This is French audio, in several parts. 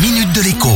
minute de l'écho.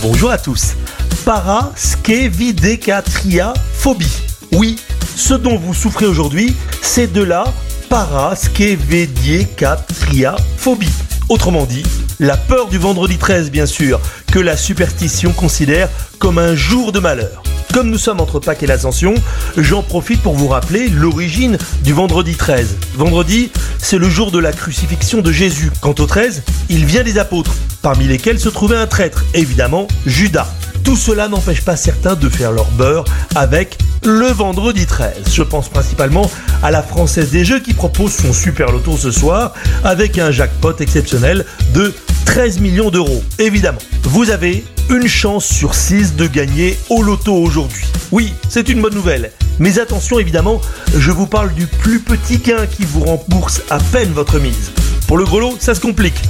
Bonjour à tous. Paraskevidécatria-phobie. Oui, ce dont vous souffrez aujourd'hui, c'est de la paraskevidécatria-phobie. Autrement dit, la peur du vendredi 13, bien sûr, que la superstition considère comme un jour de malheur. Comme nous sommes entre Pâques et l'Ascension, j'en profite pour vous rappeler l'origine du vendredi 13. Vendredi, c'est le jour de la crucifixion de Jésus. Quant au 13, il vient des apôtres, parmi lesquels se trouvait un traître, évidemment Judas. Tout cela n'empêche pas certains de faire leur beurre avec le vendredi 13. Je pense principalement à la Française des Jeux qui propose son super loto ce soir avec un jackpot exceptionnel de 13 millions d'euros. Évidemment, vous avez une chance sur 6 de gagner au loto aujourd'hui. Oui, c'est une bonne nouvelle. Mais attention évidemment, je vous parle du plus petit gain qui vous rembourse à peine votre mise. Pour le gros lot, ça se complique.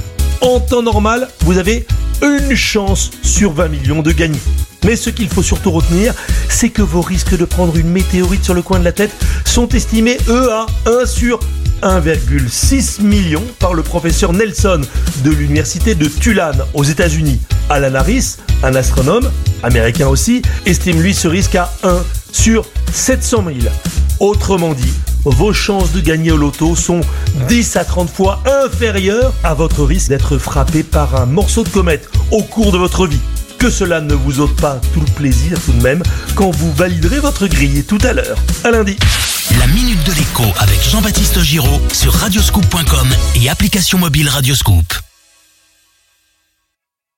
En temps normal, vous avez une chance sur 20 millions de gagner. Mais ce qu'il faut surtout retenir, c'est que vos risques de prendre une météorite sur le coin de la tête sont estimés, eux, à 1 sur 1,6 million par le professeur Nelson de l'université de Tulane aux États-Unis. Alan Harris, un astronome, américain aussi, estime lui ce risque à 1 sur 700 000. Autrement dit, vos chances de gagner au loto sont 10 à 30 fois inférieures à votre risque d'être frappé par un morceau de comète au cours de votre vie. Que cela ne vous ôte pas tout le plaisir tout de même quand vous validerez votre grille tout à l'heure. À lundi. La minute de l'écho avec Jean-Baptiste Giraud sur radioscoop.com et application mobile Radioscoop.